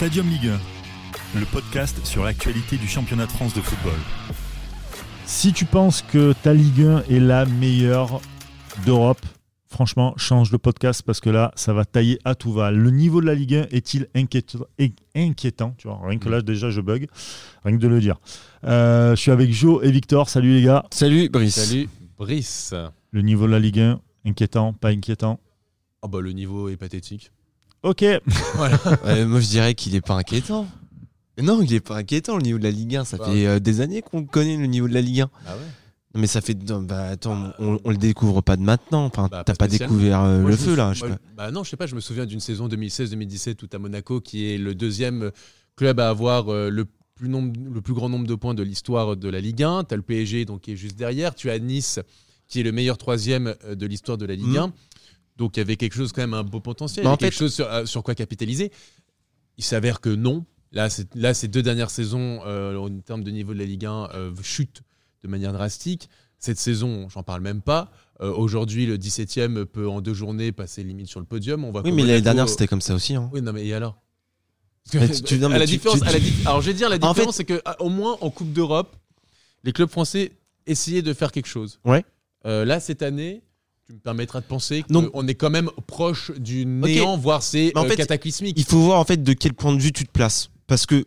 Stadium Ligue 1, le podcast sur l'actualité du championnat de France de football. Si tu penses que ta Ligue 1 est la meilleure d'Europe, franchement, change le podcast parce que là, ça va tailler à tout va. Le niveau de la Ligue 1 est-il inquiétant, inquiétant Tu vois, rien que là, déjà, je bug, rien que de le dire. Euh, je suis avec Joe et Victor. Salut les gars. Salut Brice. Salut Brice. Le niveau de la Ligue 1, inquiétant, pas inquiétant? Oh bah le niveau est pathétique. Ok. Ouais, moi je dirais qu'il est pas inquiétant. Mais Non, il est pas inquiétant le niveau de la Ligue 1. Ça Bah. fait euh, des années qu'on connaît le niveau de la Ligue 1. Ah ouais Non, mais ça fait. Bah attends, on, on le découvre pas de maintenant. Enfin, Bah, t'as pas découvert euh, Moi, le je me feu sou- là. je sais moi, pas. Bah non, je sais pas, je me souviens d'une saison 2016-2017 tout à Monaco qui est le deuxième club à avoir euh, le plus, nombre, le plus grand nombre de points de l'histoire de la Ligue 1. Tu as le PSG donc, qui est juste derrière. Tu as Nice qui est le meilleur troisième euh, de l'histoire de la Ligue Mhm. 1. Donc il y avait quelque chose quand même un beau potentiel, il y avait quelque fait- chose sur, euh, sur quoi capitaliser. Il s'avère que non. Là, là, ces deux dernières saisons, euh, en termes de niveau de la Ligue 1, euh, chutent de manière drastique. Cette saison, j'en parle même pas. Euh, Aujourd'hui, le 17e peut en deux journées passer limite sur le podium. On voit Oui, mais l'année dernière c'était comme ça aussi. hein. Oui, non, mais et alors? Mais tu- tu- non, mais à la tu- différence, tu- à la di- Alors, je vais dire, la En différence, c'est que à- au moins en Coupe d'Europe, les clubs français essayaient de faire quelque chose. Ouais. Euh, là, cette année, tu me permettras de penser Donc- qu'on est quand même proche du néant, voire c'est en euh, fait, cataclysmique. Il faut voir en fait de quel point de vue tu te places. Parce que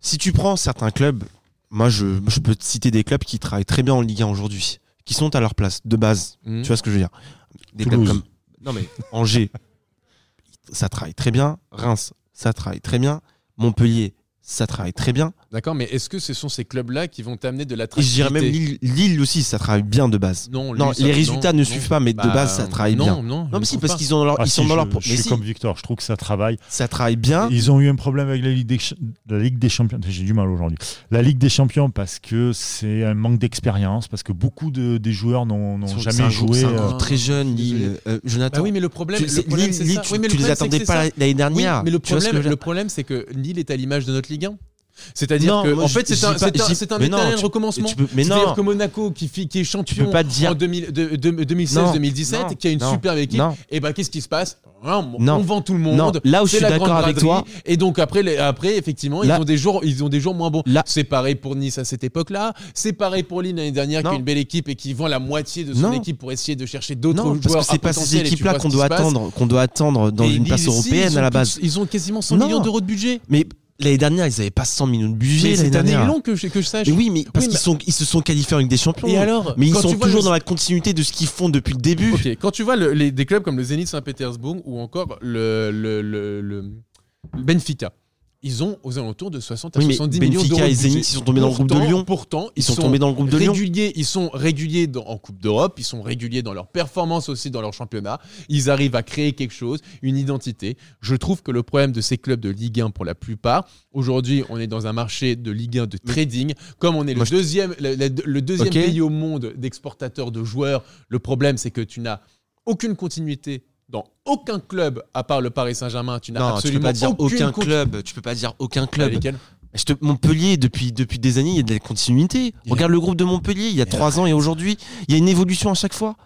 si tu prends certains clubs, moi je, peux te citer des clubs qui travaillent très bien en Ligue 1 aujourd'hui, qui sont à leur place de base. Mhm. Tu vois ce que je veux dire? Des Toulouse. clubs comme non mais Angers, ça travaille très bien. Reims, ça travaille très bien. Montpellier, ça travaille très bien. D'accord, mais est-ce que ce sont ces clubs-là qui vont t'amener de Et je l'attractivité dirais même Lille, Lille aussi, ça travaille bien de base. Non, Non, ça- les résultats non, ne non. suivent pas, mais de base, ça travaille non, bien. Non, Non, je mais si, parce qu'ils ont leur- Ah, ils si, sont dans leur. je Mais suis si, comme Victor, je trouve que ça travaille. ça travaille bien. Ils ont eu un problème avec la Ligue des, Ch- la Ligue des Champions. J'ai du mal aujourd'hui. La Ligue des Champions parce que c'est un manque d'expérience, parce que beaucoup de, des joueurs n'ont jamais un joué. c'est un euh, groupe très jeune. Lille. Euh, Jonathan, Bah oui, mais le problème, tu, le problème, Lille, c'est Lille, ça. tu, Oui, mais tu le les attendais pas l'année dernière. Mais le problème, c'est que Lille est à l'image de notre Ligue 1. C'est-à-dire que, moi, en fait, c'est un, pas- un, un non, éternel tu- recommencement. tu peux- mais C'est-à-dire non. que Monaco, qui, qui est champion dire- en 2000 de- de- Non, 2016-2017, non, qui a une non, superbe équipe, et ben qu'est-ce qui se passe? Non, Non. On vend tout le Non, monde. là où je suis d'accord avec toi- Et donc après, les- après effectivement, Là- ils ont des jours, ils ont des jours moins bons. C'est pareil pour Nice à cette époque-là. C'est pareil pour Lille l'année dernière, qui a une belle équipe et qui vend la moitié de son Non. équipe pour essayer de chercher d'autres joueurs parce que c'est pas ces équipes-là qu'on doit attendre, qu'on doit attendre dans Et une place européenne à la base. tous- ils ont quasiment 100 Non. millions d'euros de budget. Mais l'année dernière, ils avaient pas 100 millions de budget cette année, l'ont que, je- que je sache. Mais oui, mais parce Oui, qu'ils mais- sont, ils se sont qualifiés en Ligue des Champions. Et alors Mais ils sont toujours le- dans la continuité de ce qu'ils font depuis le début. Ok, quand tu vois le- les, des clubs comme le Zénith Saint-Pétersbourg ou encore le- le Benfica, ils ont aux alentours de 60 à Oui, mais 70 millions Benfica d'euros. de et Zenit, ils sont tombés dans le groupe de Lyon. Pourtant, Ils sont tombés dans le groupe de Lyon. réguliers, Ils sont réguliers dans- en Coupe d'Europe, ils sont réguliers dans leur performance aussi dans leur championnat. Ils arrivent à créer quelque chose, une identité. Je trouve que le problème de ces clubs de Ligue 1 pour la plupart, aujourd'hui, on est dans un marché de Ligue 1 de trading. Comme on est le deuxième, le, le- le deuxième Ok. pays au monde d'exportateurs de joueurs, le problème c'est que tu n'as aucune continuité dans aucun club à part le Paris Saint-Germain. Tu n'as Non, tu peux absolument pas dire aucun club. Tu peux pas dire aucun club. lesquels Je te- Montpellier, depuis, depuis des années, il y a de la continuité? Regarde le groupe de Montpellier, il y a trois ans et aujourd'hui, il y a une évolution à chaque fois.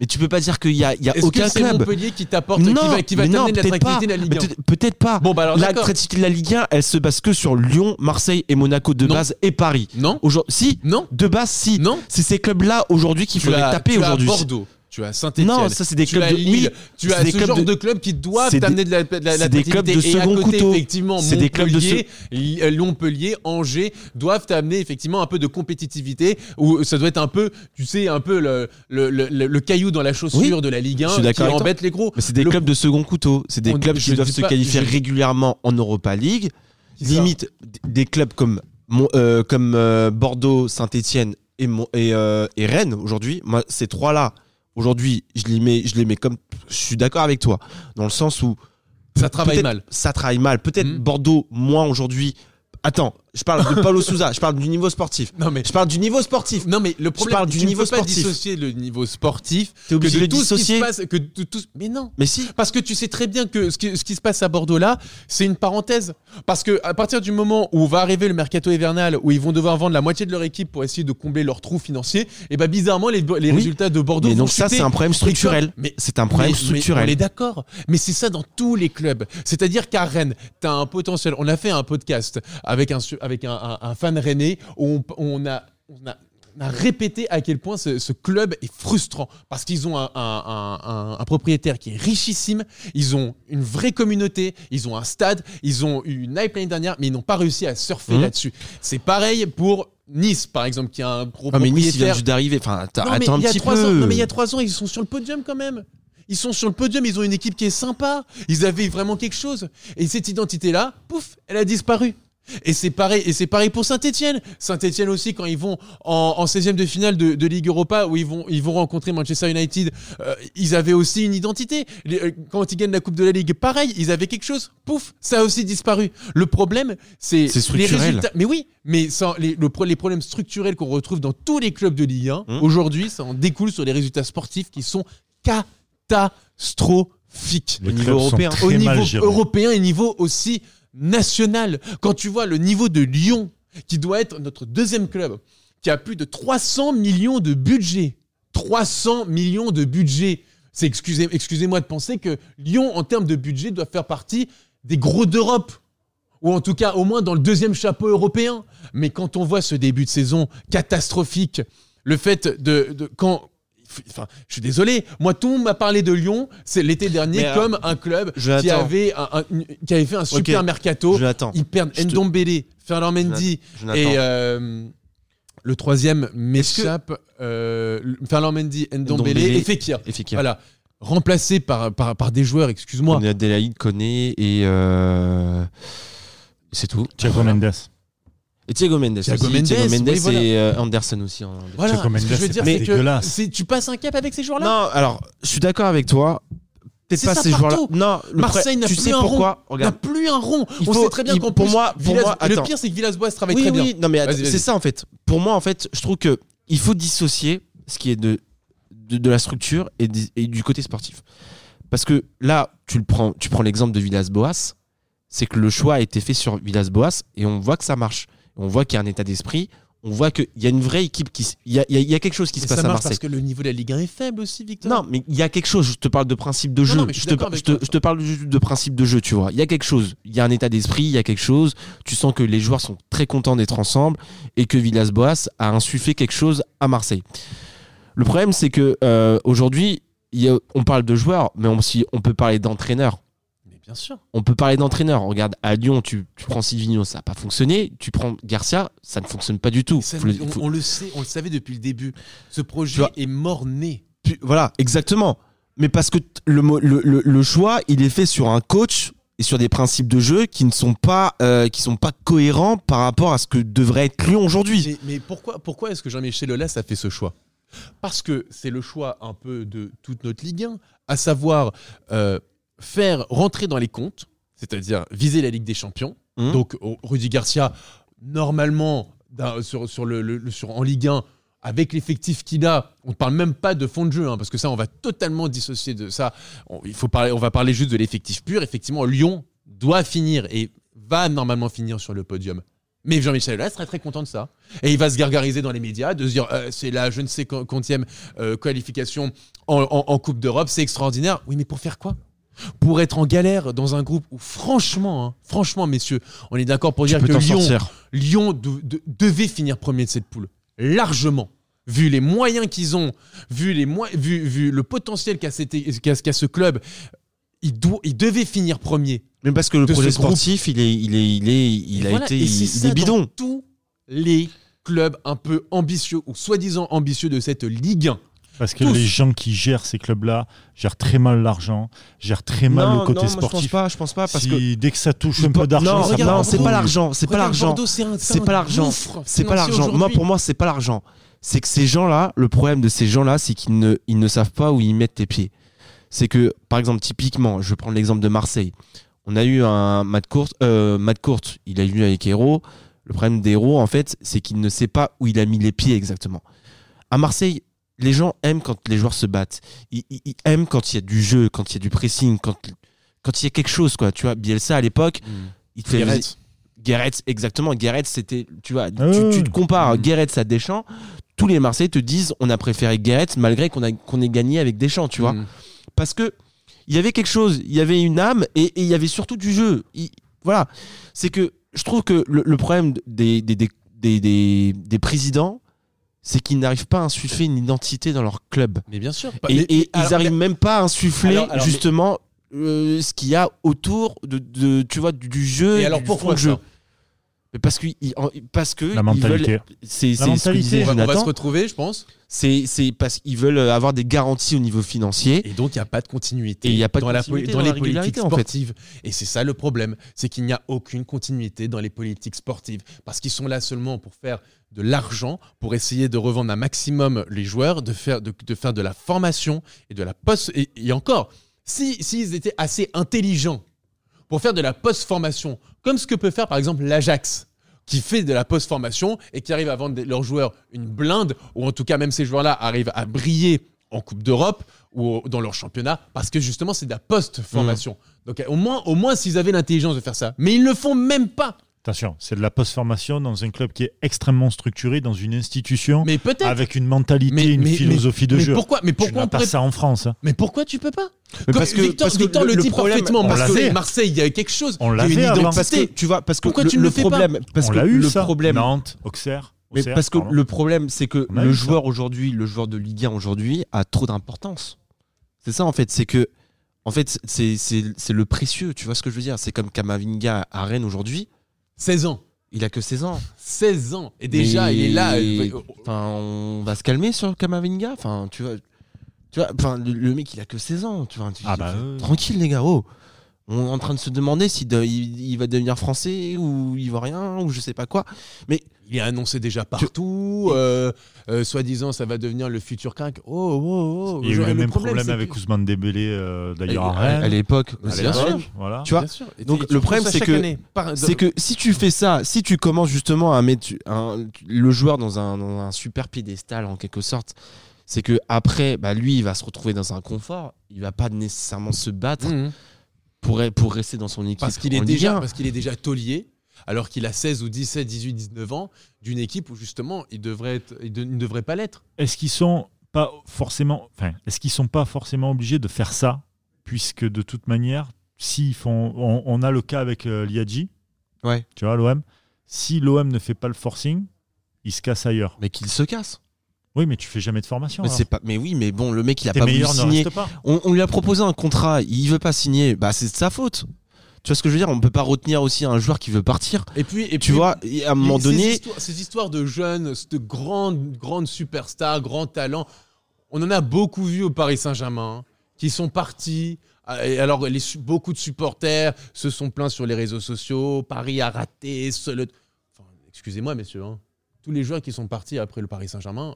Mais tu peux pas dire qu'il y a, il y a aucun que club. Montpellier qui t'apporte, qui va, qui va t'amener de l'attractivité la Ligue 1 Peut-être- pas. Bon, bah. L'attractivité de la Ligue 1, elle se base que sur Lyon, Marseille et Monaco de Non. base et Paris. Non Aujourd'hui, si, Non de base, si. Non C'est ces clubs-là aujourd'hui qu'il faudrait taper aujourd'hui. Bordeaux, tu as Saint-Etienne. Non, ça c'est des tu clubs as de Lille, tu as des ce clubs genre de- de, clubs qui doivent t'amener de la, de la- c'est des clubs de l'attractivité. Et à second côté, couteau. effectivement, C'est des clubs de Montpellier, L- Montpellier, Angers doivent t'amener effectivement un peu de compétitivité où ça doit être un peu, tu sais, un peu le, le, le- le caillou dans la chaussure Oui, de la Ligue 1 je suis qui embête les gros. Mais c'est des clubs de second couteau. C'est des On- clubs qui doivent se pas- qualifier je- régulièrement en Europa League. Limite, des clubs comme, Mon- euh, comme euh, Bordeaux, Saint-Etienne et, Mon- et, euh, et Rennes aujourd'hui. Moi, ces trois-là, aujourd'hui, je les mets, je les mets comme. Je suis d'accord avec toi. Dans le sens où. Ça travaille mal. Ça travaille mal. Peut-être Mhm. Bordeaux, moins aujourd'hui. Attends, Je parle de Paulo Souza. Je parle du niveau sportif. Non mais Je parle du niveau sportif. non mais le problème, parle du tu niveau ne peux pas dissocier le niveau sportif T'es obligé que de de le tout ce qui se dissocier. passe, que de tout. Mais non. Mais si. Parce que tu sais très bien que ce qui, ce qui se passe à Bordeaux là, c'est une parenthèse. Parce que à partir du moment où va arriver le mercato hivernal, où ils vont devoir vendre la moitié de leur équipe pour essayer de combler leurs trous financiers, et bah bizarrement les, les Oui. résultats de Bordeaux Mais vont donc ça, c'est un problème structurel. Mais C'est un problème mais- mais structurel. on est d'accord. Mais c'est ça dans tous les clubs. C'est-à-dire qu'à Rennes, tu as un potentiel. On a fait un podcast avec un, avec un, un- un fan rennais où on, on a, on a on a répété à quel point ce, ce club est frustrant parce qu'ils ont un, un- un- un- un propriétaire qui est richissime, ils ont une vraie communauté, ils ont un stade, ils ont eu une hype l'année dernière, mais ils n'ont pas réussi à surfer Mhm. là-dessus. C'est pareil pour Nice, par exemple, qui a un gros Ah, mais Nice, il vient juste d'arriver. Enfin, attends, Non, mais attends un il y a petit peu. Ans, non, mais il y a trois ans, ils sont sur le podium quand même. Ils sont sur le podium, ils ont une équipe qui est sympa. Ils avaient vraiment quelque chose. Et cette identité-là, pouf, elle a disparu. Et c'est pareil, et c'est pareil pour Saint-Etienne. Saint-Etienne aussi, quand ils vont en, en 16e de finale de, de Ligue Europa, où ils vont, ils vont rencontrer Manchester United, euh, ils avaient aussi une identité. Les- euh, quand ils gagnent la Coupe de la Ligue, pareil, ils avaient quelque chose. Pouf, ça a aussi disparu. Le problème, c'est les résultats. Mais oui, mais sans les, le pro- les problèmes structurels qu'on retrouve dans tous les clubs de Ligue 1, Hum. aujourd'hui, ça en découle sur les résultats sportifs qui sont catastrophiques. Les Au niveau européen. Au niveau européen et niveau aussi national. Quand tu vois le niveau de Lyon, qui doit être notre deuxième club, qui a plus de 300 millions de budget. 300 millions de budget. C'est excusez, excusez-moi de penser que Lyon, en termes de budget, doit faire partie des gros d'Europe. Ou en tout cas, au moins dans le deuxième chapeau européen. Mais quand on voit ce début de saison catastrophique, le fait de, de- quand Enfin, je suis désolé. Moi, tout m'a parlé de Lyon. C'est l'été dernier Mais, euh, comme un club qui avait, un- un- une- qui avait fait un super mercato. Jonathan. Ils perdent Je te- Ndombele, Ferland Mendy et euh, le troisième m'échappe. Euh, Ferland Mendy, Ndombele Ndombele. et Fekir. Et Fekir. Voilà. Remplacés par, par, par des joueurs, excuse-moi. On a Adélaïde, Koné et. euh, C'est tout. Thiago Mendes. Et Thiago Mendes. Thiago aussi. Mendes, Thiago Mendes oui, voilà. et euh, Anderson aussi. Voilà. Thiago Ce que Mendes, je veux dire, c'est c'est que dégueulasse. c'est- tu passes un cap avec ces joueurs-là? Non, alors, je suis d'accord avec toi. Peut-être C'est pas ça ces joueurs-là. partout. Non, le Marseille pré- n'a tu plus sais un pourquoi rond. On n'a Regarde. plus un rond. Il On faut- sait très bien il- qu'en pour plus, moi- pour Villas- moi, le attends. pire, c'est que Villas-Boas travaille oui, très oui, bien. non mais att- Vas-y, vas-y. c'est ça en fait. Pour moi en fait, je trouve que il faut dissocier ce qui est de de, de la structure et, et du côté sportif. Parce que là, tu le prends, tu prends l'exemple de Villas-Boas, c'est que le choix a été fait sur Villas-Boas et on voit que ça marche. On voit qu'il y a un état d'esprit. On voit qu'il y a une vraie équipe qui, il y a, il y quelque chose qui Mais se ça passe à marche Marseille. parce que le niveau de la Ligue 1 est faible aussi, Victor. Non, mais il y a quelque chose. Je te parle de principe de jeu. non, je te, je je parle de principe de jeu, tu vois. Il y a quelque chose. Il y a un état d'esprit, il y a quelque chose. Tu sens que les joueurs sont très contents d'être ensemble et que Villas-Boas a insufflé quelque chose à Marseille. Le problème, c'est que euh, aujourd'hui, a- on parle de joueurs, mais on, aussi- on peut parler d'entraîneurs. Bien sûr. On peut parler d'entraîneurs. Regarde, à Lyon, tu, tu prends Silvino, ça n'a pas fonctionné. Tu prends Garcia, ça ne fonctionne pas du tout. Ça, Faut le- on, faut- on le sait, on le savait depuis le début. Ce projet vois. est mort-né. Voilà, exactement. Mais parce que le, mo- le, le- le choix, il est fait sur un coach et sur des principes de jeu qui ne sont pas, euh, qui sont pas cohérents par rapport à ce que devrait être Lyon aujourd'hui. Mais, mais pourquoi, pourquoi est-ce que Jean-Michel Aulas a fait ce choix? Parce que c'est le choix un peu de toute notre Ligue 1, à savoir euh, faire rentrer dans les comptes, c'est-à-dire viser la Ligue des Champions. Mhm. Donc oh, Rudy Garcia, normalement, sur, sur le, le- le- sur, en Ligue 1, avec l'effectif qu'il a, on ne parle même pas de fond de jeu, hein, parce que ça, on va totalement dissocier de ça. On, il faut parler, on va parler juste de l'effectif pur. Effectivement, Lyon doit finir et va normalement finir sur le podium. Mais Jean-Michel Aulas serait très content de ça. Et il va se gargariser dans les médias, de se dire euh, c'est la je ne sais quantième euh, qualification en, en- en Coupe d'Europe, c'est extraordinaire. Oui, mais pour faire quoi? Pour être en galère dans un groupe où, franchement, hein, franchement, messieurs, on est d'accord pour Tu dire que Lyon, sortir. Lyon de- de- devait finir premier de cette poule. Largement. Vu les moyens qu'ils ont, vu, les mo- vu, vu le potentiel qu'a ce club, il, doit, il devait finir premier. Mais parce que le projet sportif, il est, il est, il est, il Et a voilà, été, il, il dans bidon. tous les clubs un peu ambitieux ou soi-disant ambitieux de cette Ligue 1. Parce que Tous. les gens qui gèrent ces clubs-là gèrent très mal l'argent, gèrent très mal non, le côté non, moi, je pense sportif. pas, je pense pas parce Si- que dès que ça touche un peu d'argent, non, non, c'est pas l'argent, c'est pas l'argent. C'est un- C'est un pas l'argent. C'est pas l'argent. Moi, pour moi, c'est pas l'argent. C'est que ces gens-là, le problème de ces gens-là, c'est qu'ils ne, ils ne savent pas où ils mettent les pieds. C'est que, par exemple, typiquement, je vais prendre l'exemple de Marseille. On a eu un Matt Court, euh, Matt Court, il a eu avec Héros. Le problème d'Héros, en fait, c'est qu'il ne sait pas où il a mis les pieds exactement. À Marseille, les gens aiment quand les joueurs se battent. Ils, ils- ils aiment quand il y a du jeu, quand il y a du pressing, quand, quand il y a quelque chose, quoi. Tu vois, Bielsa à l'époque, il te fait. Guéret. Guéret, exactement. Guéret, c'était. Tu vois, Ah tu, te compares Mm. Guéret à Deschamps. Tous les Marseillais te disent on a préféré Guéret malgré qu'on a qu'on ait gagné avec Deschamps, tu vois Mm. parce que il y avait quelque chose, il y avait une âme et, il y avait surtout du jeu. Il- voilà, c'est que je trouve que le, le problème des, des, des, des, des- des présidents, c'est qu'ils n'arrivent pas à insuffler une identité dans leur club. Mais bien sûr. Et, Mais- et mais- alors, ils n'arrivent même pas à insuffler Alors- alors, mais- justement euh, ce qu'il y a autour de, de- tu vois, du, du jeu. Et alors du pourquoi jeu. ça Mais parce que, parce que La ils mentalité. veulent- c'est ce mentalité. disait on va, on va se retrouver, je pense. C'est c'est parce qu'ils veulent avoir des garanties au niveau financier. Et donc, il n'y a pas de continuité. Et il y a pas de dans, la dans dans la les politiques régularité, en fait. sportives. Et c'est ça le problème. C'est qu'il n'y a aucune continuité dans les politiques sportives. Parce qu'ils sont là seulement pour faire de l'argent, pour essayer de revendre un maximum les joueurs, de faire de, de faire de la formation et de la post. Et, et encore, si s'ils étaient assez intelligents pour faire de la post-formation, comme ce que peut faire par exemple l'Ajax, qui fait de la post-formation et qui arrive à vendre leurs joueurs une blinde, ou en tout cas même ces joueurs-là arrivent à briller en Coupe d'Europe ou dans leur championnat, parce que justement c'est de la post-formation. Donc au moins, au moins s'ils avaient l'intelligence de faire ça. Mais ils le font même pas. Attention, c'est de la post-formation dans un club qui est extrêmement structuré, dans une institution, Mais avec une mentalité, Mais- une mais- philosophie de mais jeu. pourquoi Mais Tu pourquoi n'as on pas pourrait- ça en France. hein. Mais pourquoi tu peux pas Comme parce que- Victor, parce que Victor le, dit problème- parfaitement. Marseille, il y a quelque chose. On il y a l'avait une avant. parce que identité. tu vois parce que Pourquoi le, tu ne le le fais pas problème parce On que l'a eu le ça. problème Nantes, Auxerre. mais parce que pardon. le problème c'est que le joueur aujourd'hui le joueur de Ligue 1 aujourd'hui a trop d'importance c'est ça en fait c'est que en fait c'est le précieux tu vois ce que je veux dire? C'est comme Kamavinga à Rennes aujourd'hui 16 ans. il a que 16 ans 16 ans. Et déjà, Mais- il est là. enfin on va se calmer sur Kamavinga enfin tu vois tu vois enfin le, le mec il a que 16 ans tu vois tu- Ah bah, euh. tranquille les gars oh on est en train de se demander si de- il, il va devenir français ou ivoirien ou je sais pas quoi mais Il est annoncé déjà partout. euh, euh, Soi-disant, ça va devenir le futur crack. Oh, oh, oh. Il y a eu Genre, le même problème, avec que- Ousmane Dembélé, euh, d'ailleurs, à à, Rennes. à l'époque bien sûr Voilà. tu vois sûr. Donc, le problème, c'est que-. Par- C'est que si tu fais ça, si tu commences justement à mettre un- le joueur dans un, dans un super piédestal en quelque sorte, c'est que après, bah, lui, il va se retrouver dans un confort. Il va pas nécessairement se battre Mhm. Pour, pour rester dans son équipe. Parce qu'il est, déjà, 1. parce qu'il est déjà taulier, alors qu'il a 16 ou 17, 18, 19 ans, d'une équipe où justement il, devrait être, il, de- il ne devrait pas l'être. Est-ce qu'ils sont pas forcément, enfin, est-ce qu'ils sont pas forcément obligés de faire ça, puisque de toute manière, s'ils font, on, on a le cas avec euh, Liadji, Ouais. tu vois, l'OM. Si l'OM ne fait pas le forcing, il se casse ailleurs. Mais qu'il se casse. Oui, mais tu fais jamais de formation. Mais, alors. pas, mais oui, mais bon, le mec, il a Tes pas voulu meilleurs ne signer. restent pas. On, on lui a proposé un contrat, il veut pas signer. Bah, c'est de sa faute. Tu vois ce que je veux dire? On peut pas retenir aussi un joueur qui veut partir. Et puis, et Tu puis, vois, et à un moment ces donné, histoires, ces histoires de jeunes, de grandes, grandes superstars, grands talents, on en a beaucoup vu au Paris Saint-Germain, hein, qui sont partis. euh, Et alors, les, su- beaucoup de supporters se sont plaints sur les réseaux sociaux. Paris a raté. seul- Enfin, excusez-moi, messieurs. hein. Tous les joueurs qui sont partis après le Paris Saint-Germain,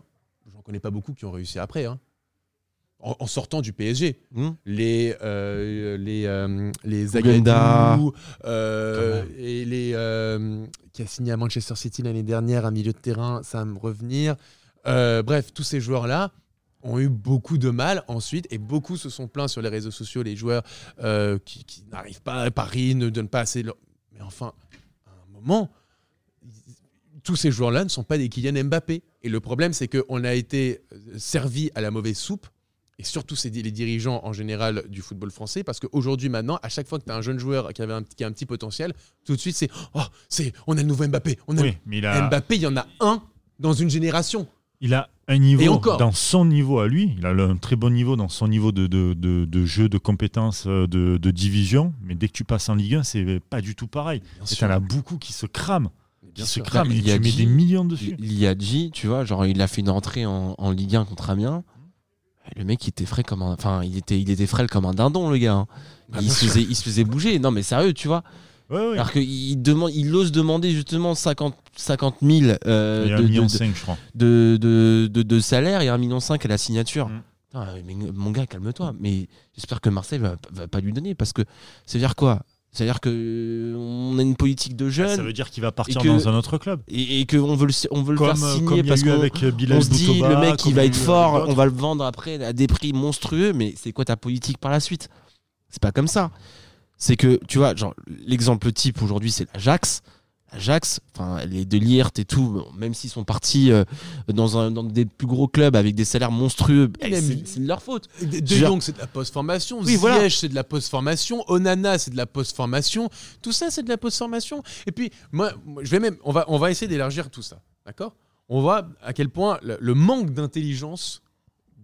j'en connais pas beaucoup qui ont réussi après. hein. En, en sortant du PSG Hmm les euh, les euh, les. Zagadou, euh, et les euh, qui a signé à Manchester City l'année dernière un milieu de terrain ça va me revenir bref tous ces joueurs là ont eu beaucoup de mal ensuite et beaucoup se sont plaints sur les réseaux sociaux les joueurs qui, qui n'arrivent pas à Paris ne donnent pas assez leur- mais enfin à un moment tous ces joueurs-là ne sont pas des Kylian Mbappé. Et le problème, c'est qu'on a été euh, servi à la mauvaise soupe, et surtout c'est les dirigeants en général du football français, parce qu'aujourd'hui, maintenant, à chaque fois que tu as un jeune joueur qui, avait un, qui a un petit potentiel, tout de suite, c'est Oh, c'est on a le nouveau Mbappé. On a Oui, mais il a, Mbappé, il y en a un dans une génération. il a un niveau Et encore. dans son niveau à lui. Il a un très bon niveau dans son niveau de, de, de, de jeu, de compétences, euh, de, division. Mais dès que tu passes en Ligue 1, c'est pas du tout pareil. Et t'en as beaucoup qui se crament. Bien Qui se. Et Il y a tu mets des millions dessus. Liadji, tu vois, genre il a fait une entrée en, en Ligue 1 contre Amiens. Le mec il était frais comme un, enfin il était, il était frêle comme un dindon le gars. hein. Bah, il, bien se sûr. faisait, il se faisait bouger. Non mais sérieux, tu vois. Ouais, ouais. Alors qu'il demande, il ose demander justement 50, 50 000 euh, il y a de, 1,5 de, million, de, je crois. de, de, de- de salaire et 1,5 million à la signature. Mm. Putain, mais mon gars, calme-toi. Mais j'espère que Marseille va, va pas lui donner parce que ça veut dire quoi? C'est-à-dire que euh, on a une politique de jeunes Ça veut dire qu'il va partir que- dans un autre club. et, et qu'on veut le, on veut le faire euh, signer parce qu'on euh, se dit le mec il va être fort, on va le vendre après à des prix monstrueux, mais c'est quoi ta politique par la suite? C'est pas comme ça. C'est que tu vois, genre l'exemple type aujourd'hui c'est l'Ajax. L'Ajax, enfin les de Liert et tout, même s'ils sont partis euh, dans, un, dans des plus gros clubs avec des salaires monstrueux, eh, mais- c'est de leur faute. De, de Jong, c'est de la post-formation. Oui, Ziyech, voilà. c'est de la post-formation. Onana, c'est de la post-formation. Tout ça, c'est de la post-formation. Et puis, moi, moi, je vais même, on va, on va essayer d'élargir tout ça. D'accord? On voit à quel point le, le manque d'intelligence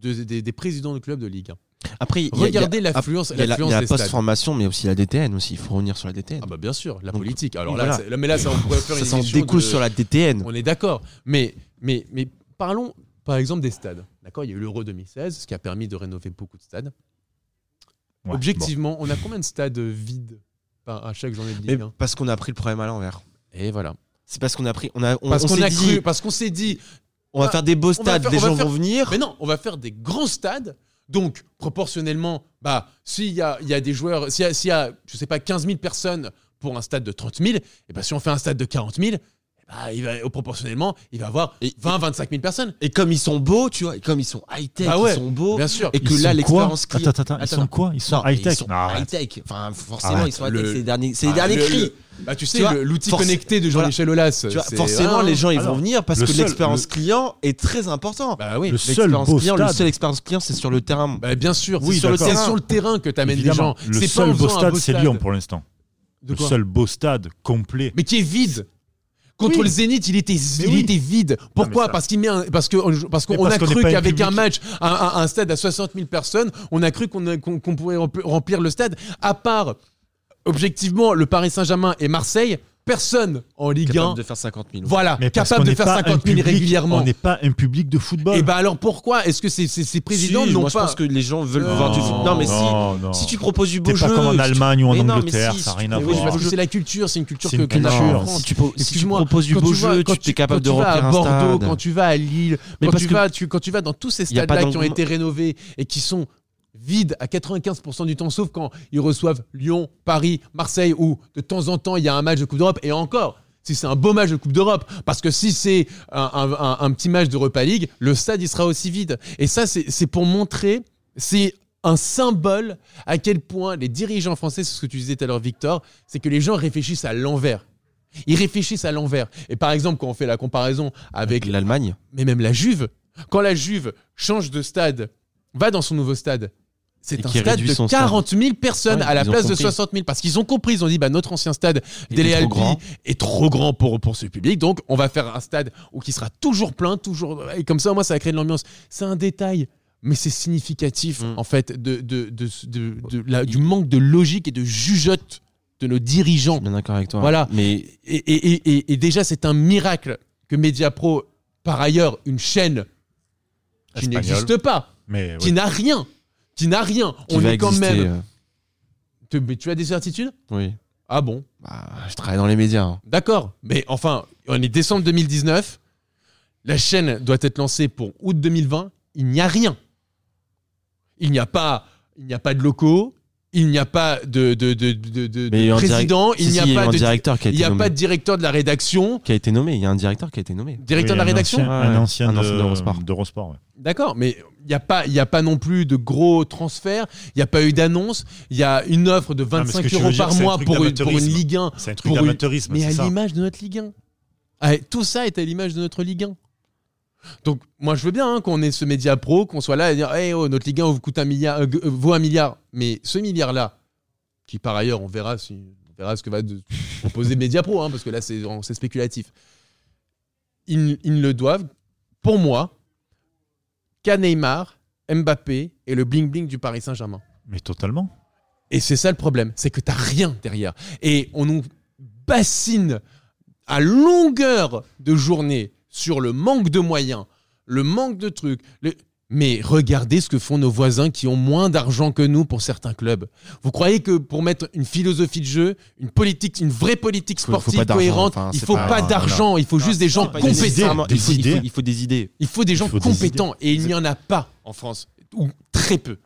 de- des, des présidents de clubs de Ligue 1. Après, il y a- Regardez il y a- l'affluence il y a la, y a la des post-formation, mais aussi la DTN aussi. Il faut revenir sur la DTN. Ah bah bien sûr, la Donc, politique. Alors oui, là, voilà. c'est- là, mais là, ça, on pourrait faire ça une s'en émission découle de- sur la DTN. On est d'accord. Mais, mais, mais parlons, par exemple, des stades. D'accord Il y a eu l'Euro 2016, ce qui a permis de rénover beaucoup de stades. Ouais, Objectivement, on a combien de stades vides par- à chaque journée de Mais Ligue 1 parce qu'on a pris le problème à l'envers. Et voilà. C'est parce qu'on a pris, on a, on, Parce on qu'on s'est a dit, cru, parce qu'on s'est dit, on va Ah, faire des beaux stades, faire- va gens faire- vont venir. mais non, on va faire des grands stades. Donc, proportionnellement, bah, s'il y a, il y a des joueurs, s'il y y a, je sais pas, 15 000 personnes pour un stade de 30 000, et bah, si on fait un stade de 40 000, eh bah, il va, proportionnellement, il va avoir Et- 20 25 000 personnes. Et comme ils sont beaux, tu vois, et comme ils sont high-tech, Bah ouais, ils sont beaux, Bien sûr. et Ils que sont là, l'expérience client. Attends, attends, attends, ils Attends, sont quoi Ils sont high-tech Ils. Enfin, forcément, Arrête. ils sont high-tech. Le- C'est les derniers, c'est les Ah, derniers le- cris. le- Bah, tu sais, l'outil forc- connecté de Jean-Michel Aulas. Tu vois, c'est- forcément, ah, les gens, ils alors, vont venir parce le que l'expérience le- client est très important. Bah oui. Le seul client, le stade. seul expérience client, c'est sur le terrain. Bah, bien sûr, Oui, c'est sur, sur le terrain que tu amènes les gens. Le seul beau stade, c'est. Lyon pour l'instant. Le seul beau stade complet. mais qui est vide. Contre Oui. le Zénith, il était, il oui. était vide. Pourquoi Parce qu'il met un- parce que parce qu'on a cru qu'avec un match, un, un- un stade à 60 000 personnes, on a cru qu'on pourrait remplir- remplir le stade. À part objectivement le Paris Saint-Germain et Marseille, personne en Ligue 1, Capable de faire 50 000. voilà, Mais parce capable qu'on de n'est faire pas un 50 000 public- régulièrement. On n'est pas un public de football. Et bah alors pourquoi est-ce que ces, ces, ces présidents Si, n'ont moi, je pas pense que les gens veulent Non, voir du foot. Non, mais si, non, non. si tu proposes du beau jeu. pas comme en si tu- Allemagne ou en Mais non, mais Angleterre, si, ça n'a si rien tu- à oui, voir. parce que c'est la culture, c'est une culture C'est que, une que n'a pas culture. en France. Si tu, pro- si tu Excuse-moi, proposes du quand beau tu vas- jeu, quand tu es capable quand de tu vas remplir à un Bordeaux, stade. quand tu vas à Lille, Mais quand parce tu, que- vas, tu, quand tu vas dans tous ces Y a pas stades-là qui ont d'engouement. été rénovés et qui sont vides à 95% du temps, sauf quand ils reçoivent Lyon, Paris, Marseille, où de temps en temps il y a un match de Coupe d'Europe, et encore, si c'est un beau match de Coupe d'Europe, parce que si c'est un, un- un- un petit match d'Europa League, le stade il sera aussi vide. Et ça, c'est pour montrer, c'est un symbole à quel point les dirigeants français, c'est ce que tu disais tout à l'heure, Victor, c'est que les gens réfléchissent à l'envers. Ils réfléchissent à l'envers. Et par exemple, quand on fait la comparaison avec Avec l'Allemagne. mais même la Juve, quand la Juve change de stade, va dans son nouveau stade, c'est un stade de son stade. 40 000 personnes Ouais, à la place de compris. 60 000 parce qu'ils ont compris, ils ont dit bah notre ancien stade Dele est trop Alpi grand. est trop grand pour pour ce public, donc on va faire un stade où qui sera toujours plein, toujours et comme ça moi ça va créer de l'ambiance. C'est un détail. Mais c'est significatif, Mm. en fait, de, de, de, de- de la- du manque de logique et de jugeote de nos dirigeants. Bien d'accord avec toi. Voilà. Mais Et, et- et- et- et déjà, c'est un miracle que Mediapro, par ailleurs, une chaîne qui n'existe pas, Mais qui ouais. n'a rien, qui n'a rien. qui On est quand exister, même. euh, mais tu as des certitudes? Oui. Ah bon? Bah, je travaille dans les médias. hein. D'accord. Mais enfin, on est décembre 2019. La chaîne doit être lancée pour août 2020. Il n'y a rien. Il n'y a pas, il n'y a pas de locaux. Il n'y a pas de, de, de, de, il a président. Si, il n'y a il y a pas un de directeur qui a Il n'y a nommé. pas de directeur de la rédaction. Qui a été nommé. Il y a un directeur qui a été nommé. Directeur Oui, de la rédaction ancien- Un ancien un ancien de- d'Eurosport. d'Eurosport. ouais. D'accord, mais il n'y a, pas- il y a pas non plus de gros transferts, il n'y a pas eu d'annonce, il y a une offre de mais ce 25 que tu euros dire, par un mois pour une, pour une. Ligue 1, C'est un truc Pour une- d'amateurisme, mais c'est à ça. l'image de notre Ligue 1. Ah, tout ça est à l'image de notre Ligue 1. Donc, moi, je veux bien hein, qu'on ait ce média pro, qu'on soit là et dire hey, oh, notre Ligue 1 vous coûte un milliard, euh, euh, vaut un milliard. Mais ce milliard-là, qui par ailleurs, on verra, si, on verra ce que va de- proposer Média Pro, hein, parce que là, c'est spéculatif. Ils, ils ne le doivent, pour moi, qu'à Neymar, Mbappé et le bling-bling du Paris Saint-Germain. Mais totalement. Et c'est ça le problème, c'est que t'as rien derrière. Et on nous bassine à longueur de journée sur le manque de moyens, le manque de trucs. le- Mais regardez ce que font nos voisins qui ont moins d'argent que nous pour certains clubs. Vous croyez que pour mettre une philosophie de jeu, une politique, une vraie politique sportive pas d'argent, cohérente, enfin, il faut pas- pas, non, d'argent, il faut juste des gens compétents. il, faut, il, idées. faut, il faut des idées. Il faut des gens compétents et il n'y en a pas en France, ou très peu.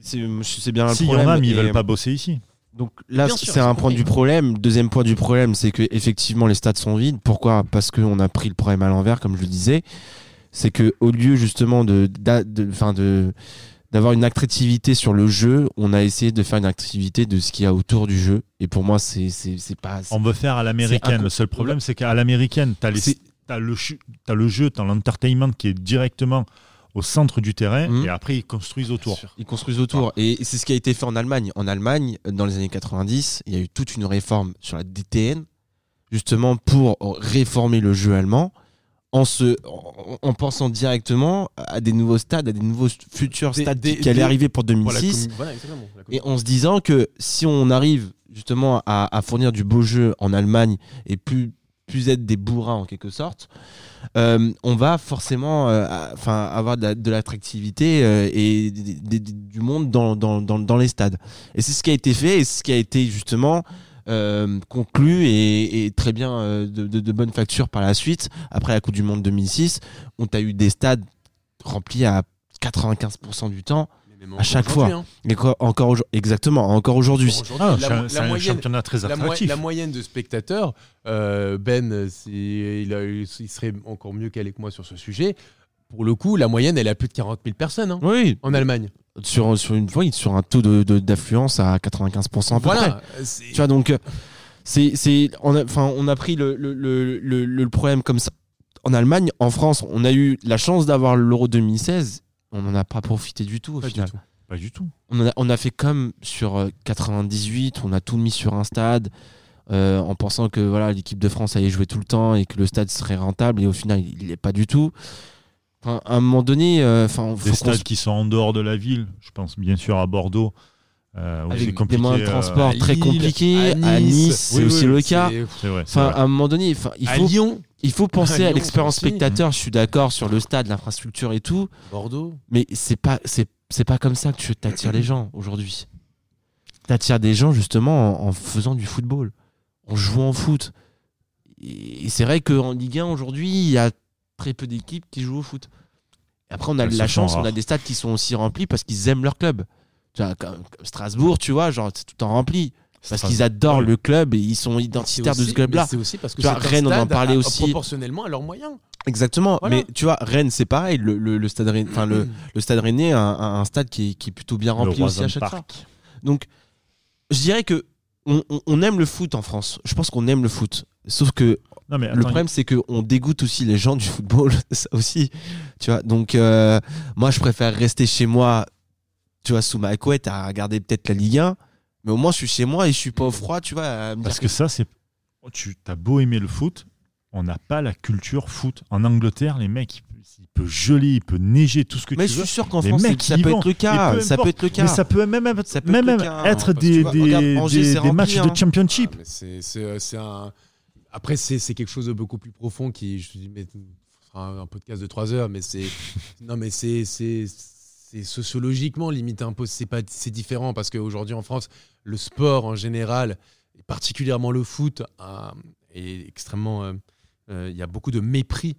C'est c'est bien le S'il y en problème. a, mais ils veulent pas bosser ici. Donc là, c'est un point du problème. Deuxième point du problème, c'est que effectivement les stades sont vides. Pourquoi? Parce qu'on a pris le problème à l'envers, comme je le disais. C'est que au lieu justement de, d'a- de, enfin de d'avoir une attractivité sur le jeu, on a essayé de faire une attractivité de ce qu'il y a autour du jeu. Et pour moi, c'est c'est c'est pas. On veut faire à l'américaine. Le seul problème, c'est qu'à l'américaine, tu as, le, t'as le jeu, tu as l'entertainment qui est directement au centre du terrain Mhm. et après ils construisent autour. Ils construisent autour. Et c'est ce qui a été fait en Allemagne. En Allemagne, dans les années 90, il y a eu toute une réforme sur la DTN, justement pour réformer le jeu allemand, en, se, en, en pensant directement à des nouveaux stades, à des nouveaux futurs Des- stades des- qui allaient des- arriver pour Pour la 2006. commu- voilà, exactement, Et en se disant que si on arrive justement à, à fournir du beau jeu en Allemagne et plus, plus être des bourrins en quelque sorte, euh, on va forcément euh, avoir de, la- de l'attractivité euh, et du monde dans, dans, dans, les stades. Et c'est ce qui a été fait et ce qui a été justement conclu et, très bien de, de, de bonne facture par la suite. Après la Coupe du Monde 2006, on a eu des stades remplis à 95% du temps. À chaque fois. hein. Et quoi, encore aujourd- exactement, encore aujourd'hui. Aujourd'hui, Ah, la- la moyenne- championnat très la, mo- attractif. la moyenne de spectateurs, euh, Ben, il, a serait encore mieux calé que moi sur ce sujet. Pour le coup, la moyenne, elle est à plus de 40 000 personnes hein, Oui, en Allemagne. sur, sur une fois, sur un taux de- de- d'affluence à 95% à peu. Voilà. Tu vois, donc, euh, c'est, c'est, on, a, enfin, on a pris le, le, le, le- le problème comme ça. En Allemagne, en France, on a eu la chance d'avoir l'Euro 2016. On n'en a pas profité du tout au Pas du final. tout. Pas du tout. On a, on a fait comme sur euh, 98, on a tout mis sur un stade. euh, en pensant que voilà l'équipe de France allait jouer tout le temps et que le stade serait rentable et au final il l'est pas du tout. Enfin, à un moment donné, euh, enfin, Des stades qui sont en dehors de la ville, je pense bien sûr à Bordeaux. euh, où c'est avec des compliqué, moyens de euh, transport à très compliqués. À Nice, c'est Oui, aussi oui, le cas. vrai. Enfin, vrai. à un moment donné, il À faut, Lyon, il faut penser À l'expérience spectateur. Je suis d'accord sur le stade, l'infrastructure et tout, Bordeaux. mais c'est pas, c'est, c'est pas comme ça que tu t'attires les gens aujourd'hui. T'attires des gens justement en, en faisant du football, en jouant au foot. Et c'est vrai qu'en Ligue 1 aujourd'hui, il y a très peu d'équipes qui jouent au foot. Après, on a Elles de la chance, on a des stades qui sont aussi remplis parce qu'ils aiment leur club. Tu vois, comme, comme Strasbourg, tu vois, genre c'est tout en rempli. Parce qu'ils adorent Ouais. le club et ils sont identitaires de C'est ce aussi- club-là. C'est aussi parce que Tu vois, Rennes, on en parlait à- aussi. proportionnellement à leurs moyens. Exactement. Voilà. Mais tu vois, Rennes, c'est pareil. Le, le- le stade, Rennes- enfin le, le stade Rennais a un, un- un stade qui est, qui est plutôt bien Le rempli aussi à chaque fois. Donc, je dirais que on, on- on aime le foot en France. Je pense qu'on aime le foot. Sauf que Non, mais le problème, c'est qu'on dégoûte aussi les gens du football. ça aussi. Tu vois. Donc, euh, moi, je préfère rester chez moi, tu vois, sous ma couette à regarder peut-être la Ligue 1. Mais au moins, je suis chez moi et je suis pas au froid, tu vois. Parce que ça, c'est. Tu as beau aimer le foot, on n'a pas la culture foot. En Angleterre, les mecs, il peut, il peut geler, il peut neiger, tout ce que Mais tu je veux. suis sûr qu'en Les France, mecs, ça ils peut vont. être le cas. peu Ça peut être le cas. Mais ça peut même être, Ça peut même être cas, hein, des, vois, des, regarde, Angers, des- c'est des rempli, matchs hein. de championship. Ah, mais c'est- c'est c'est un. Après, c'est c'est quelque chose de beaucoup plus profond qui. Je te dis, mais ce sera un, un podcast de 3 heures, mais c'est. non, mais c'est. C'est sociologiquement limite peu c'est pas c'est différent parce qu'aujourd'hui en France le sport en général et particulièrement le foot est extrêmement euh, euh, il y a beaucoup de mépris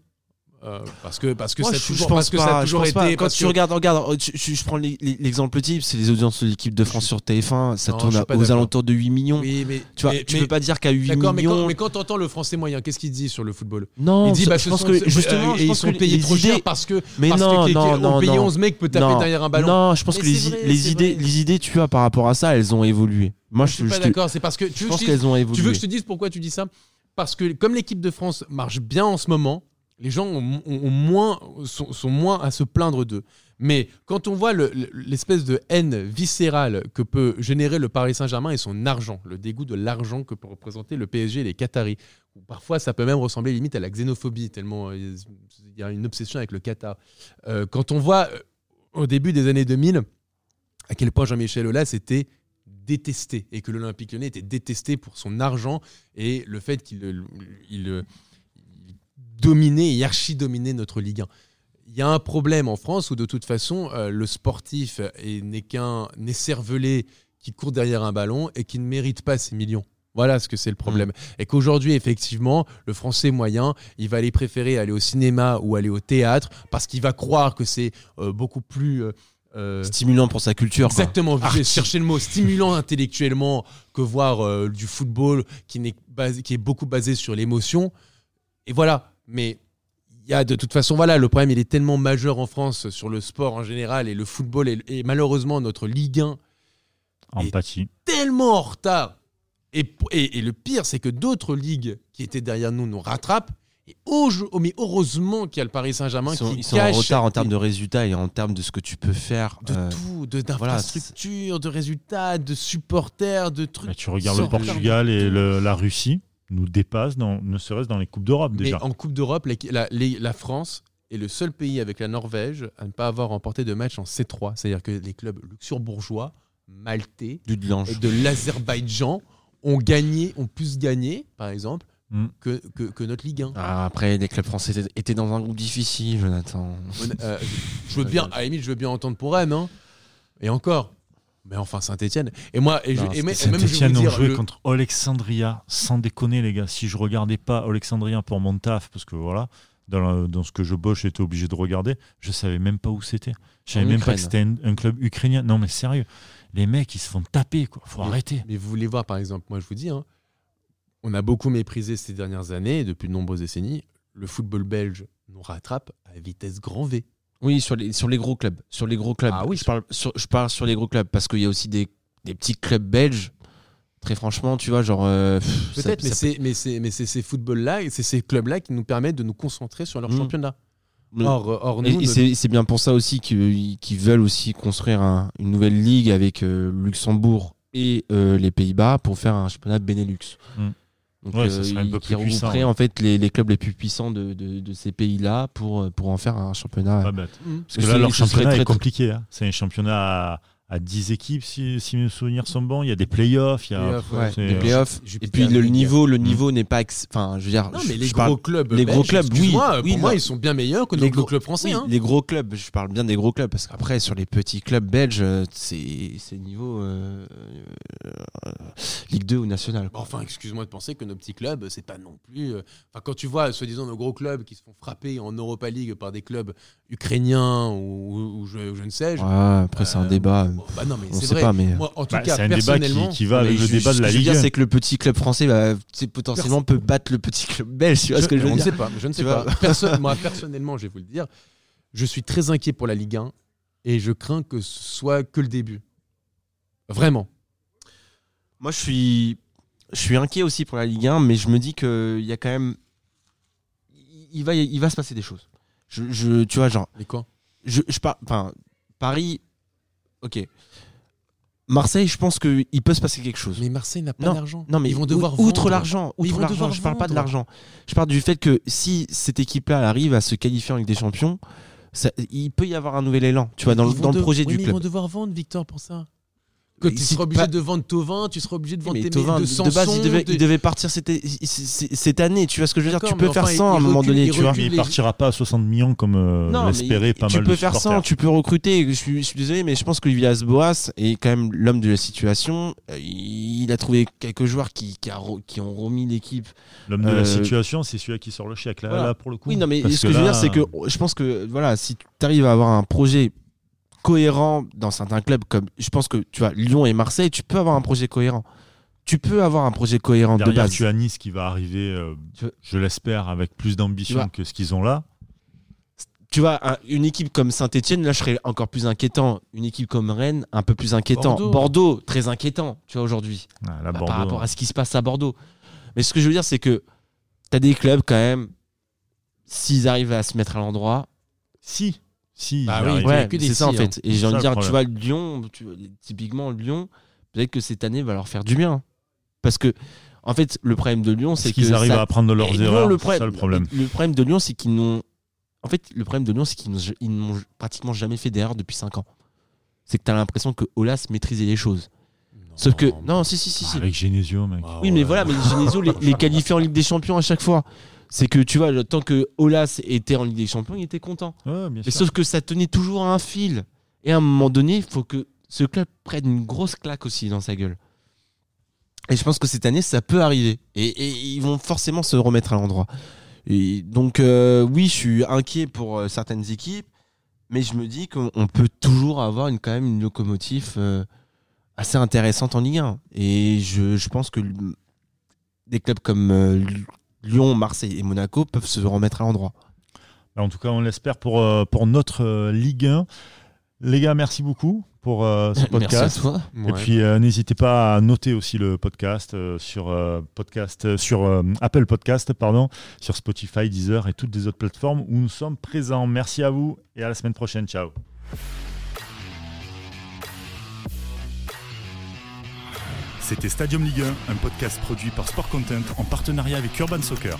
euh, parce que parce que Moi, ça a je, toujours je pense parce que ça a toujours pas. été Quand parce tu que- regardes, regarde, je, je- je prends l'e- l'exemple type, c'est les audiences de l'équipe de France sur TF1, ça Non, tourne aux alentours de 8 millions. oui mais Tu vois, mais- tu mais- peux pas dire qu'à 8 D'accord, mais millions. quand, mais quand t'entends le français moyen, qu'est-ce qu'il dit sur le football? Non, Il dit, bah, je pense sont- que euh, justement, je ils sont que payés trop idées- cher parce que Mais parce non, que, non, on non, paye non. 11 mecs peut taper Non, derrière un ballon. Non, je pense que les, idées, les idées, tu vois, par rapport à ça, elles ont évolué. Moi, je suis pas d'accord, c'est parce que tu veux que je te dise pourquoi tu dis ça? Parce que comme l'équipe de France marche bien en ce moment, les gens ont, moins, sont, moins à se plaindre d'eux. Mais quand on voit le- le- l'espèce de haine viscérale que peut générer le Paris Saint-Germain et son argent, le dégoût de l'argent que peut représenter le PSG et les Qataris, parfois ça peut même ressembler limite à la xénophobie, tellement euh, il y a une obsession avec le Qatar. Euh, quand on voit euh, au début des années 2000 à quel point Jean-Michel Aulas était détesté et que l'Olympique lyonnais était détesté pour son argent et le fait qu'il il, il dominait et archi-dominait notre Ligue 1. Il y a un problème en France où de toute façon euh, le sportif est- n'est qu'un écervelé qui court derrière un ballon et qui ne mérite pas ses millions. Voilà ce que c'est le problème. Et qu'aujourd'hui, effectivement, le français moyen, il va aller préférer aller au cinéma ou aller au théâtre parce qu'il va croire que c'est euh, beaucoup plus euh, euh, Stimulant pour sa culture. quoi. Exactement, je vais Arty. chercher le mot stimulant intellectuellement que voir euh, du football qui, basé, qui est beaucoup basé sur l'émotion. Et voilà, mais il y a de toute façon, voilà, le problème il est tellement majeur en France sur le sport en général et le football et, et malheureusement notre Ligue 1 Empathie. tellement en retard. Et, et- et le pire, c'est que d'autres ligues qui étaient derrière nous nous rattrapent. Et au- oh, mais heureusement qu'il y a le Paris Saint-Germain qui ils sont en retard en termes de résultats et en termes de ce que tu peux faire. de euh, tout, de- voilà, d'infrastructures, de résultats, de supporters, de trucs. Mais tu regardes le Portugal et le- la Russie nous dépassent, dans, ne serait-ce dans les Coupes d'Europe Mais déjà. en Coupe d'Europe, la, la- les- la France est le seul pays avec la Norvège à ne pas avoir remporté de match en C3. C'est-à-dire que les clubs luxembourgeois, maltais du et de l'Azerbaïdjan ont gagné, ont plus gagné, par exemple, Mm. que, que, que notre Ligue 1. Ah, après, les clubs français étaient, étaient dans un groupe difficile, Jonathan. Euh, je veux bien, à la limite, je veux bien entendre pour Rennes, hein. et encore. Mais enfin, Saint-Etienne. Et moi, et, Non, et même, Saint-Etienne ont joué le- contre Alexandria, sans déconner les gars. Si je regardais pas Alexandria pour mon taf, parce que voilà, dans, la- dans ce que je bosse, j'étais obligé de regarder, je savais même pas où c'était. Je savais En même pas que c'était un, un club ukrainien. Non mais sérieux, les mecs ils se font taper quoi. Faut Mais- arrêter. Mais vous voulez voir, par exemple, moi je vous dis, hein, on a beaucoup méprisé ces dernières années, depuis de nombreuses décennies. Le football belge nous rattrape à vitesse grand V. Oui, sur les, sur les gros clubs. Sur les gros clubs. Ah oui. je, parle sur, je parle sur les gros clubs parce qu'il y a aussi des, des petits clubs belges. Très franchement, tu vois, genre. euh, Peut-être, mais c'est mais c'est mais c'est ces footballs-là, et c'est ces clubs-là qui nous permettent de nous concentrer sur leur Mm. championnat. peut- Or, or nous, Et, et notre- c'est c'est bien pour ça aussi qu'ils qu'ils veulent aussi construire un- une nouvelle ligue avec euh, Luxembourg et euh, les Pays-Bas pour faire un championnat Benelux. Mm. Donc, Ouais, ça serait un ils- peu qui plus puissant, regrouperait ouais. en fait les, les clubs les plus puissants de, de- de ces pays-là pour, euh, pour en faire un championnat. Pas bête. Mm. Parce que là, leur championnat très, est très- compliqué. hein. C'est un championnat à, à 10 équipes, si, si mes souvenirs sont bons. Il y a des playoffs. Il y a, Ouais, les playoffs. Et puis le niveau, le Mm. niveau n'est pas. Enfin, je veux dire. Non, mais les gros parle- clubs, les gros clubs, oui, excuse-moi, oui, pour moi, non. ils sont bien meilleurs que les nos gros- clubs français. oui, hein. les gros clubs, je parle bien des gros clubs parce qu'après sur les petits clubs belges, euh, c'est niveau euh, euh, Ligue 2 ou national. quoi. Enfin, excuse-moi de penser que nos petits clubs, c'est pas non plus. euh, Enfin, quand tu vois, soi-disant, nos gros clubs qui se font frapper en Europa League par des clubs ukrainiens ou, ou- ou je, ou je ne sais. je- Ouais, après c'est un euh, débat. Bah non, mais on c'est sait vrai. pas, mais. Moi, en tout Bah, cas, c'est un débat personnellement, qui, qui va avec le je- débat ce de la que je veux Ligue dire, 1. c'est que le petit club français, bah, c'est potentiellement peut battre le petit club belge. Tu vois ce que je veux dire sait pas. Je ne sais pas. moi, personnellement, je vais vous le dire, je suis très inquiet pour la Ligue 1 et je crains que ce soit que le début. Vraiment. Moi, je suis, je suis inquiet aussi pour la Ligue 1, mais je me dis qu'il y a quand même. Il va, il va se passer des choses. Je, je- tu vois, genre, Mais quoi? je, je par- enfin, Paris, ok. Marseille, je pense qu'il peut se passer quelque chose. Mais Marseille n'a pas d'argent. Non, mais ils vont devoir ou- outre l'argent, Ils outre vont l'argent, devoir je parle pas de l'argent. Je parle du fait que si cette équipe-là arrive à se qualifier en Ligue des Champions, ça- il peut y avoir un nouvel élan, tu vois, dans, le- Ils projet oui, du mais Ils club. vont devoir vendre, Victor, pour ça. Que tu seras obligé pas- de vendre Tovin, tu seras obligé de vendre Mais tes Thauvin, de, de, Sanson, base, il devait, de- il devait partir cette, année. Tu vois ce que je veux dire? Tu peux faire enfin, 100 à un moment donné, il tu vois. Mais il partira pas à 60 millions comme euh, l'espérait pas tu mal peux de faire 100, supporters. tu peux recruter. Je suis, je suis désolé, mais je pense que Villas Boas est quand même l'homme de la situation. Euh, Il a trouvé quelques joueurs qui, qui, a re- qui ont remis l'équipe. L'homme de Euh, la situation, c'est celui qui sort le chèque. Là, voilà. là, pour le coup. Oui, non, mais Parce ce que, je veux dire, c'est que je pense que voilà, si tu arrives à avoir un projet cohérent dans certains clubs, comme je pense que tu vois Lyon et Marseille, tu peux avoir un projet cohérent. Tu peux avoir un projet cohérent de Derrière, base. tu as Nice qui va arriver, euh, je l'espère, avec plus d'ambition que ce qu'ils ont là. tu vois, un- une équipe comme Saint-Etienne, là, je serais encore plus inquiétant. Une équipe comme Rennes, un peu plus inquiétant. Bordeaux. Bordeaux, très inquiétant, tu vois, aujourd'hui. Ah, Bah, Bordeaux, par rapport à ce qui se passe à Bordeaux. Mais ce que je veux dire, c'est que tu as des clubs, quand même, s'ils arrivent à se mettre à l'endroit, Si, si. Bah il oui, ouais, que des c'est ça, en si, fait. Et j'ai envie de dire, le tu vois, Lyon, tu vois, typiquement, Lyon, peut-être que cette année va leur faire du bien. Parce que, en fait, le problème de Lyon, c'est qu'ils arrivent ça- à apprendre de leurs Et non, erreurs le C'est ça problème, le problème. Le problème de Lyon, c'est qu'ils n'ont. En fait, le problème de Lyon, c'est qu'ils n'ont pratiquement jamais fait d'erreur depuis 5 ans. C'est que tu as l'impression que Olas maîtrisait les choses. Sauf que. Non, si, si, si. si. Avec Genesio, mec. Ah Oui, mais voilà, mais Genesio les, les qualifie en Ligue des Champions à chaque fois. C'est que tu vois, tant que Olas était en Ligue des Champions, il était content. Ouais, bien Mais sûr. sauf que ça tenait toujours à un fil. Et à un moment donné, il faut que ce club prenne une grosse claque aussi dans sa gueule. Et je pense que cette année, ça peut arriver. Et, et ils vont forcément se remettre à l'endroit. Donc, euh, oui, je suis inquiet pour euh, certaines équipes. Mais je me dis qu'on on peut toujours avoir une, quand même une locomotive euh, assez intéressante en Ligue 1. Et je, je pense que des clubs comme euh, Lyon, Marseille et Monaco peuvent se remettre à l'endroit. En tout cas, on l'espère pour, euh, pour notre euh, Ligue 1. Les gars, merci beaucoup pour euh, ce podcast. Merci à toi. Et puis euh, n'hésitez pas à noter aussi le podcast euh, sur euh, podcast sur euh, Apple Podcast pardon, sur Spotify, Deezer et toutes les autres plateformes où nous sommes présents. Merci à vous et à la semaine prochaine. Ciao. C'était Stadium Ligue 1, un podcast produit par Sport Content en partenariat avec Urban Soccer.